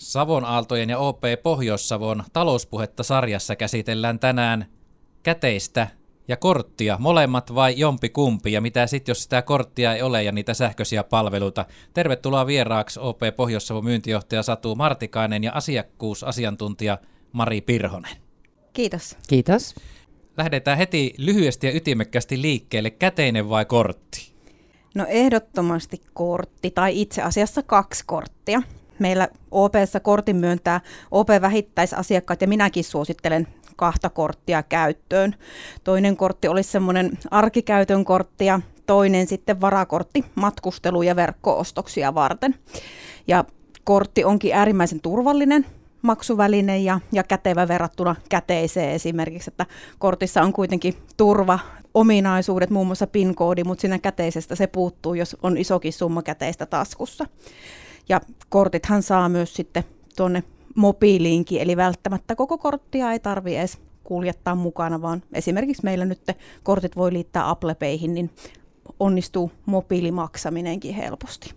Savon Aaltojen ja OP Pohjois-Savon talouspuhetta sarjassa käsitellään tänään käteistä ja korttia, molemmat vai jompi kumpi, ja mitä sitten, jos sitä korttia ei ole ja niitä sähköisiä palveluita. Tervetuloa vieraaksi OP Pohjois-Savon myyntijohtaja Satu Martikainen ja asiakkuusasiantuntija Mari Pirhonen. Kiitos. Kiitos. Lähdetään heti lyhyesti ja ytimekkästi liikkeelle. Käteinen vai kortti? No ehdottomasti kortti, tai itse asiassa kaksi korttia meillä OPssa kortin myöntää OP-vähittäisasiakkaat ja minäkin suosittelen kahta korttia käyttöön. Toinen kortti olisi semmoinen arkikäytön kortti ja toinen sitten varakortti matkustelu- ja verkkoostoksia varten. Ja kortti onkin äärimmäisen turvallinen maksuväline ja, ja kätevä verrattuna käteiseen esimerkiksi, että kortissa on kuitenkin turva ominaisuudet, muun muassa PIN-koodi, mutta siinä käteisestä se puuttuu, jos on isokin summa käteistä taskussa. Ja kortithan saa myös sitten tuonne mobiiliinkin, eli välttämättä koko korttia ei tarvi edes kuljettaa mukana, vaan esimerkiksi meillä nyt kortit voi liittää Apple Payhin, niin onnistuu mobiilimaksaminenkin helposti.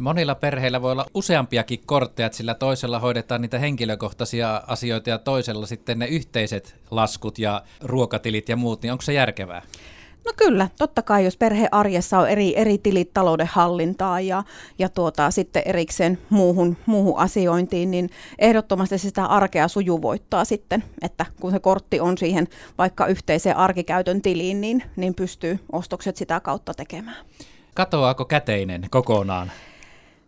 Monilla perheillä voi olla useampiakin kortteja, sillä toisella hoidetaan niitä henkilökohtaisia asioita ja toisella sitten ne yhteiset laskut ja ruokatilit ja muut, niin onko se järkevää? No kyllä, totta kai jos perhe arjessa on eri, eri tilit talouden hallintaa ja, ja tuota, sitten erikseen muuhun, muuhun asiointiin, niin ehdottomasti sitä arkea sujuvoittaa sitten, että kun se kortti on siihen vaikka yhteiseen arkikäytön tiliin, niin, niin pystyy ostokset sitä kautta tekemään. Katoaako käteinen kokonaan?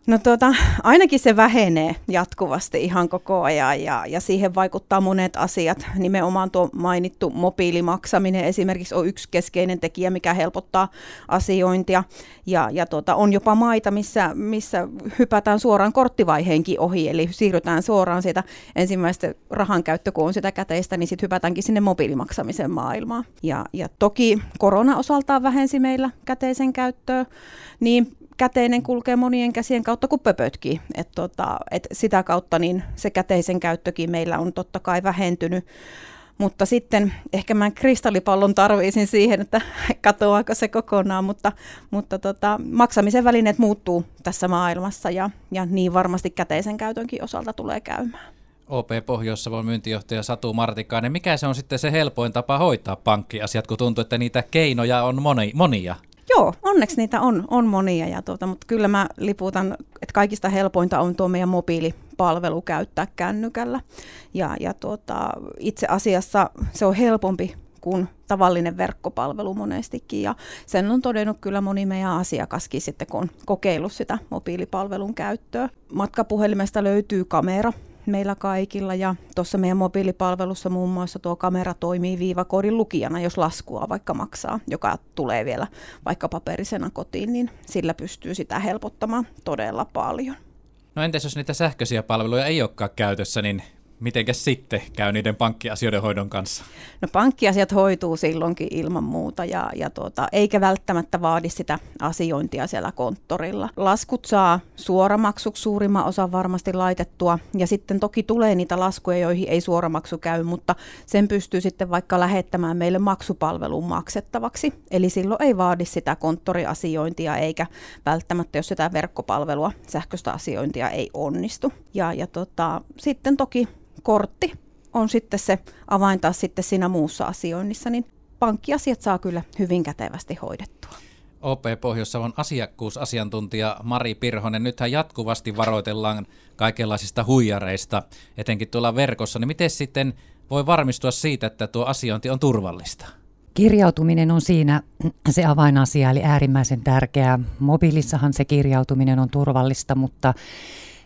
No tuota, ainakin se vähenee jatkuvasti ihan koko ajan ja, ja siihen vaikuttaa monet asiat. Nimenomaan tuo mainittu mobiilimaksaminen esimerkiksi on yksi keskeinen tekijä, mikä helpottaa asiointia. Ja, ja tuota, on jopa maita, missä, missä hypätään suoraan korttivaiheenkin ohi, eli siirrytään suoraan siitä ensimmäistä rahan käyttö, kun on sitä käteistä, niin sitten hypätäänkin sinne mobiilimaksamisen maailmaan. Ja, ja toki korona osaltaan vähensi meillä käteisen käyttöä, niin käteinen kulkee monien käsien kautta kuin pöpötkin. Et tota, et sitä kautta niin se käteisen käyttökin meillä on totta kai vähentynyt. Mutta sitten ehkä mä kristallipallon tarviisin siihen, että katoaako se kokonaan, mutta, mutta tota, maksamisen välineet muuttuu tässä maailmassa ja, ja niin varmasti käteisen käytönkin osalta tulee käymään. OP Pohjois-Savon myyntijohtaja Satu Martikainen, mikä se on sitten se helpoin tapa hoitaa pankkiasiat, kun tuntuu, että niitä keinoja on moni, monia? Joo, onneksi niitä on, on monia, ja tuota, mutta kyllä mä liputan, että kaikista helpointa on tuo meidän mobiilipalvelu käyttää kännykällä. Ja, ja tuota, itse asiassa se on helpompi kuin tavallinen verkkopalvelu monestikin. Ja sen on todennut kyllä moni meidän asiakaskin sitten, kun on kokeillut sitä mobiilipalvelun käyttöä. Matkapuhelimesta löytyy kamera, meillä kaikilla ja tuossa meidän mobiilipalvelussa muun muassa tuo kamera toimii viivakoodin lukijana, jos laskua vaikka maksaa, joka tulee vielä vaikka paperisena kotiin, niin sillä pystyy sitä helpottamaan todella paljon. No entäs jos niitä sähköisiä palveluja ei olekaan käytössä, niin Mitenkäs sitten käy niiden pankkiasioiden hoidon kanssa? No pankkiasiat hoituu silloinkin ilman muuta ja, ja tuota, eikä välttämättä vaadi sitä asiointia siellä konttorilla. Laskut saa suoramaksuksi suurimman osan varmasti laitettua ja sitten toki tulee niitä laskuja, joihin ei suoramaksu käy, mutta sen pystyy sitten vaikka lähettämään meille maksupalveluun maksettavaksi. Eli silloin ei vaadi sitä konttoriasiointia eikä välttämättä, jos sitä verkkopalvelua, sähköistä asiointia ei onnistu. Ja, ja tota, sitten toki kortti on sitten se avain taas sitten siinä muussa asioinnissa, niin pankkiasiat saa kyllä hyvin kätevästi hoidettua. OP Pohjois-Savon asiakkuusasiantuntija Mari Pirhonen, nythän jatkuvasti varoitellaan kaikenlaisista huijareista, etenkin tuolla verkossa, niin miten sitten voi varmistua siitä, että tuo asiointi on turvallista? Kirjautuminen on siinä se avainasia, eli äärimmäisen tärkeää. Mobiilissahan se kirjautuminen on turvallista, mutta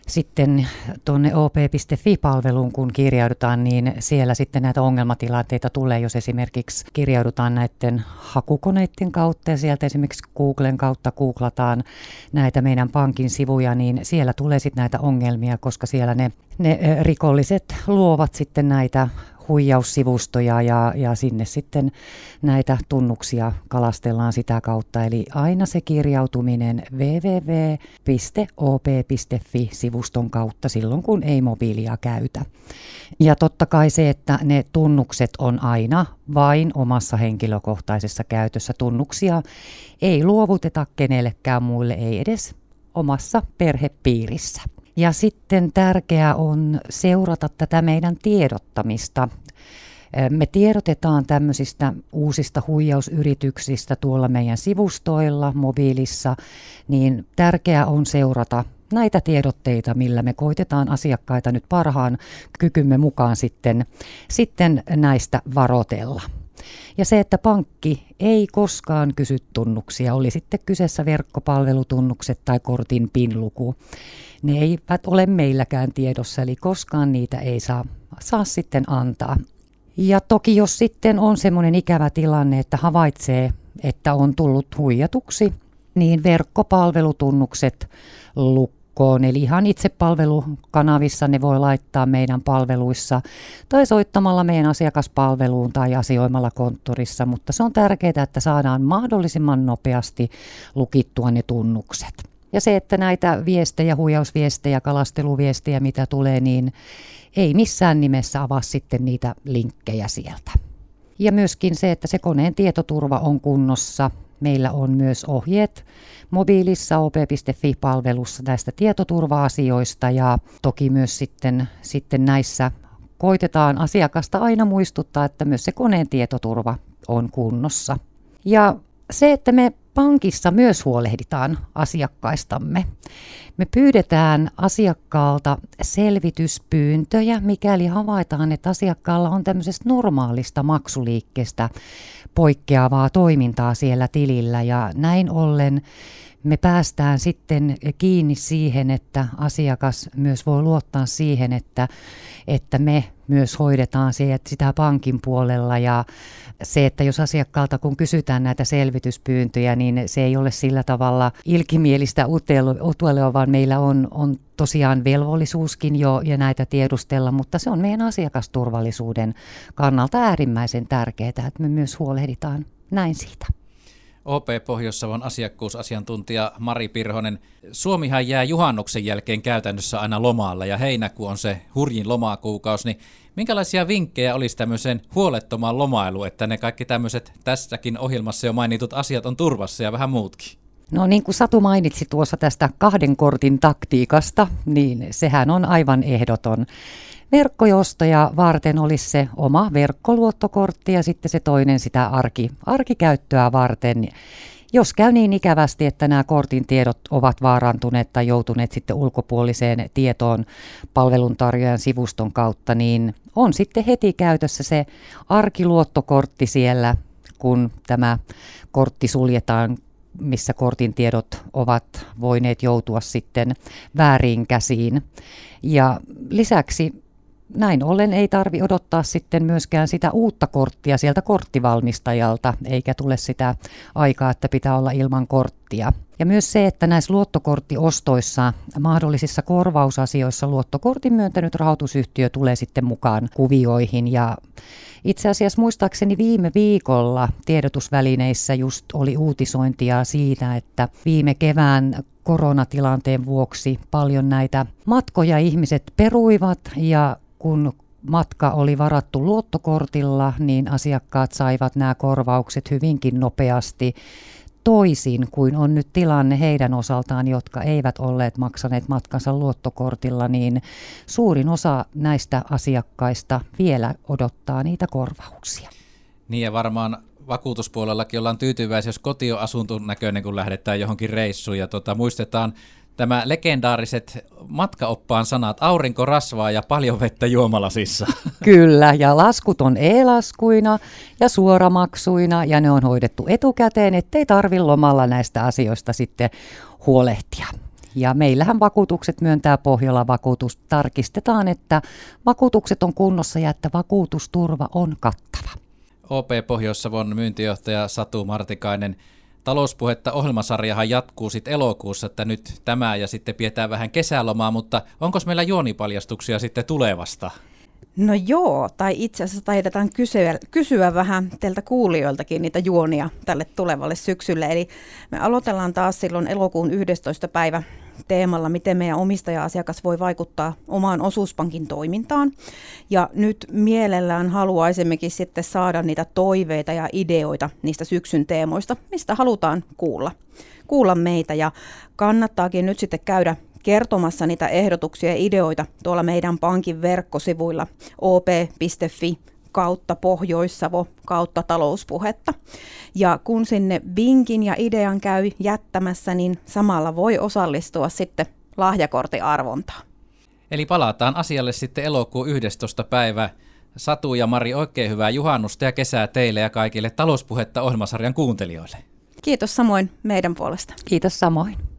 sitten tuonne op.fi-palveluun, kun kirjaudutaan, niin siellä sitten näitä ongelmatilanteita tulee, jos esimerkiksi kirjaudutaan näiden hakukoneiden kautta ja sieltä esimerkiksi Googlen kautta googlataan näitä meidän pankin sivuja, niin siellä tulee sitten näitä ongelmia, koska siellä ne, ne rikolliset luovat sitten näitä huijaussivustoja ja, ja sinne sitten näitä tunnuksia kalastellaan sitä kautta. Eli aina se kirjautuminen www.op.fi-sivuston kautta silloin, kun ei mobiilia käytä. Ja totta kai se, että ne tunnukset on aina vain omassa henkilökohtaisessa käytössä. Tunnuksia ei luovuteta kenellekään muille, ei edes omassa perhepiirissä. Ja sitten tärkeää on seurata tätä meidän tiedottamista. Me tiedotetaan tämmöisistä uusista huijausyrityksistä tuolla meidän sivustoilla, mobiilissa, niin tärkeää on seurata näitä tiedotteita, millä me koitetaan asiakkaita nyt parhaan kykymme mukaan sitten, sitten näistä varotella. Ja se, että pankki ei koskaan kysy tunnuksia, oli sitten kyseessä verkkopalvelutunnukset tai kortin PIN-luku. Ne eivät ole meilläkään tiedossa, eli koskaan niitä ei saa, saa sitten antaa. Ja toki jos sitten on semmoinen ikävä tilanne, että havaitsee, että on tullut huijatuksi, niin verkkopalvelutunnukset lukkoon. Eli ihan itse palvelukanavissa ne voi laittaa meidän palveluissa tai soittamalla meidän asiakaspalveluun tai asioimalla konttorissa, mutta se on tärkeää, että saadaan mahdollisimman nopeasti lukittua ne tunnukset. Ja se, että näitä viestejä, huijausviestejä, kalasteluviestejä, mitä tulee, niin ei missään nimessä avaa sitten niitä linkkejä sieltä. Ja myöskin se, että se koneen tietoturva on kunnossa. Meillä on myös ohjeet mobiilissa op.fi-palvelussa näistä tietoturva-asioista ja toki myös sitten, sitten näissä koitetaan asiakasta aina muistuttaa, että myös se koneen tietoturva on kunnossa. Ja se, että me pankissa myös huolehditaan asiakkaistamme. Me pyydetään asiakkaalta selvityspyyntöjä, mikäli havaitaan, että asiakkaalla on tämmöisestä normaalista maksuliikkeestä poikkeavaa toimintaa siellä tilillä ja näin ollen me päästään sitten kiinni siihen, että asiakas myös voi luottaa siihen, että, että me myös hoidetaan sitä pankin puolella ja se, että jos asiakkaalta kun kysytään näitä selvityspyyntöjä, niin se ei ole sillä tavalla ilkimielistä utelua, vaan meillä on, on tosiaan velvollisuuskin jo ja näitä tiedustella, mutta se on meidän asiakasturvallisuuden kannalta äärimmäisen tärkeää, että me myös huolehditaan näin siitä. OP Pohjois-Savon asiakkuusasiantuntija Mari Pirhonen. Suomihan jää juhannuksen jälkeen käytännössä aina lomalla ja heinäkuu on se hurjin lomakuukausi, niin minkälaisia vinkkejä olisi tämmöiseen huolettomaan lomailuun, että ne kaikki tämmöiset tässäkin ohjelmassa jo mainitut asiat on turvassa ja vähän muutkin? No niin kuin Satu mainitsi tuossa tästä kahden kortin taktiikasta, niin sehän on aivan ehdoton. Verkkojostoja varten olisi se oma verkkoluottokortti ja sitten se toinen sitä arki, arkikäyttöä varten. Jos käy niin ikävästi, että nämä kortin tiedot ovat vaarantuneet tai joutuneet sitten ulkopuoliseen tietoon palveluntarjoajan sivuston kautta, niin on sitten heti käytössä se arkiluottokortti siellä, kun tämä kortti suljetaan missä kortin tiedot ovat voineet joutua sitten väärin käsiin. Ja lisäksi näin ollen ei tarvi odottaa sitten myöskään sitä uutta korttia sieltä korttivalmistajalta, eikä tule sitä aikaa, että pitää olla ilman korttia. Ja myös se, että näissä luottokorttiostoissa, mahdollisissa korvausasioissa luottokortin myöntänyt rahoitusyhtiö tulee sitten mukaan kuvioihin. Ja itse asiassa muistaakseni viime viikolla tiedotusvälineissä just oli uutisointia siitä, että viime kevään koronatilanteen vuoksi paljon näitä matkoja ihmiset peruivat ja kun matka oli varattu luottokortilla, niin asiakkaat saivat nämä korvaukset hyvinkin nopeasti toisin kuin on nyt tilanne heidän osaltaan, jotka eivät olleet maksaneet matkansa luottokortilla, niin suurin osa näistä asiakkaista vielä odottaa niitä korvauksia. Niin ja varmaan vakuutuspuolellakin ollaan tyytyväisiä, jos koti on asuntun näköinen, kun lähdetään johonkin reissuun. Ja tota, muistetaan tämä legendaariset matkaoppaan sanat, aurinko rasvaa ja paljon vettä juomalasissa. Kyllä, ja laskut on e-laskuina ja suoramaksuina, ja ne on hoidettu etukäteen, ettei tarvi lomalla näistä asioista sitten huolehtia. Ja meillähän vakuutukset myöntää Pohjola vakuutus. Tarkistetaan, että vakuutukset on kunnossa ja että vakuutusturva on kattava. OP Pohjois-Savon myyntijohtaja Satu Martikainen talouspuhetta ohjelmasarjahan jatkuu sitten elokuussa, että nyt tämä ja sitten pidetään vähän kesälomaa, mutta onko meillä juonipaljastuksia sitten tulevasta? No joo, tai itse asiassa taidetaan kysyä, kysyä vähän teiltä kuulijoiltakin niitä juonia tälle tulevalle syksylle. Eli me aloitellaan taas silloin elokuun 11. päivä teemalla, miten meidän omistaja-asiakas voi vaikuttaa omaan osuuspankin toimintaan. Ja nyt mielellään haluaisemmekin sitten saada niitä toiveita ja ideoita niistä syksyn teemoista, mistä halutaan kuulla kuulla meitä ja kannattaakin nyt sitten käydä kertomassa niitä ehdotuksia ja ideoita tuolla meidän pankin verkkosivuilla op.fi kautta Pohjoissavo kautta talouspuhetta. Ja kun sinne vinkin ja idean käy jättämässä, niin samalla voi osallistua sitten lahjakortin arvontaan. Eli palataan asialle sitten elokuun 11. päivä. Satu ja Mari, oikein hyvää juhannusta ja kesää teille ja kaikille talouspuhetta ohjelmasarjan kuuntelijoille. Kiitos samoin meidän puolesta. Kiitos samoin.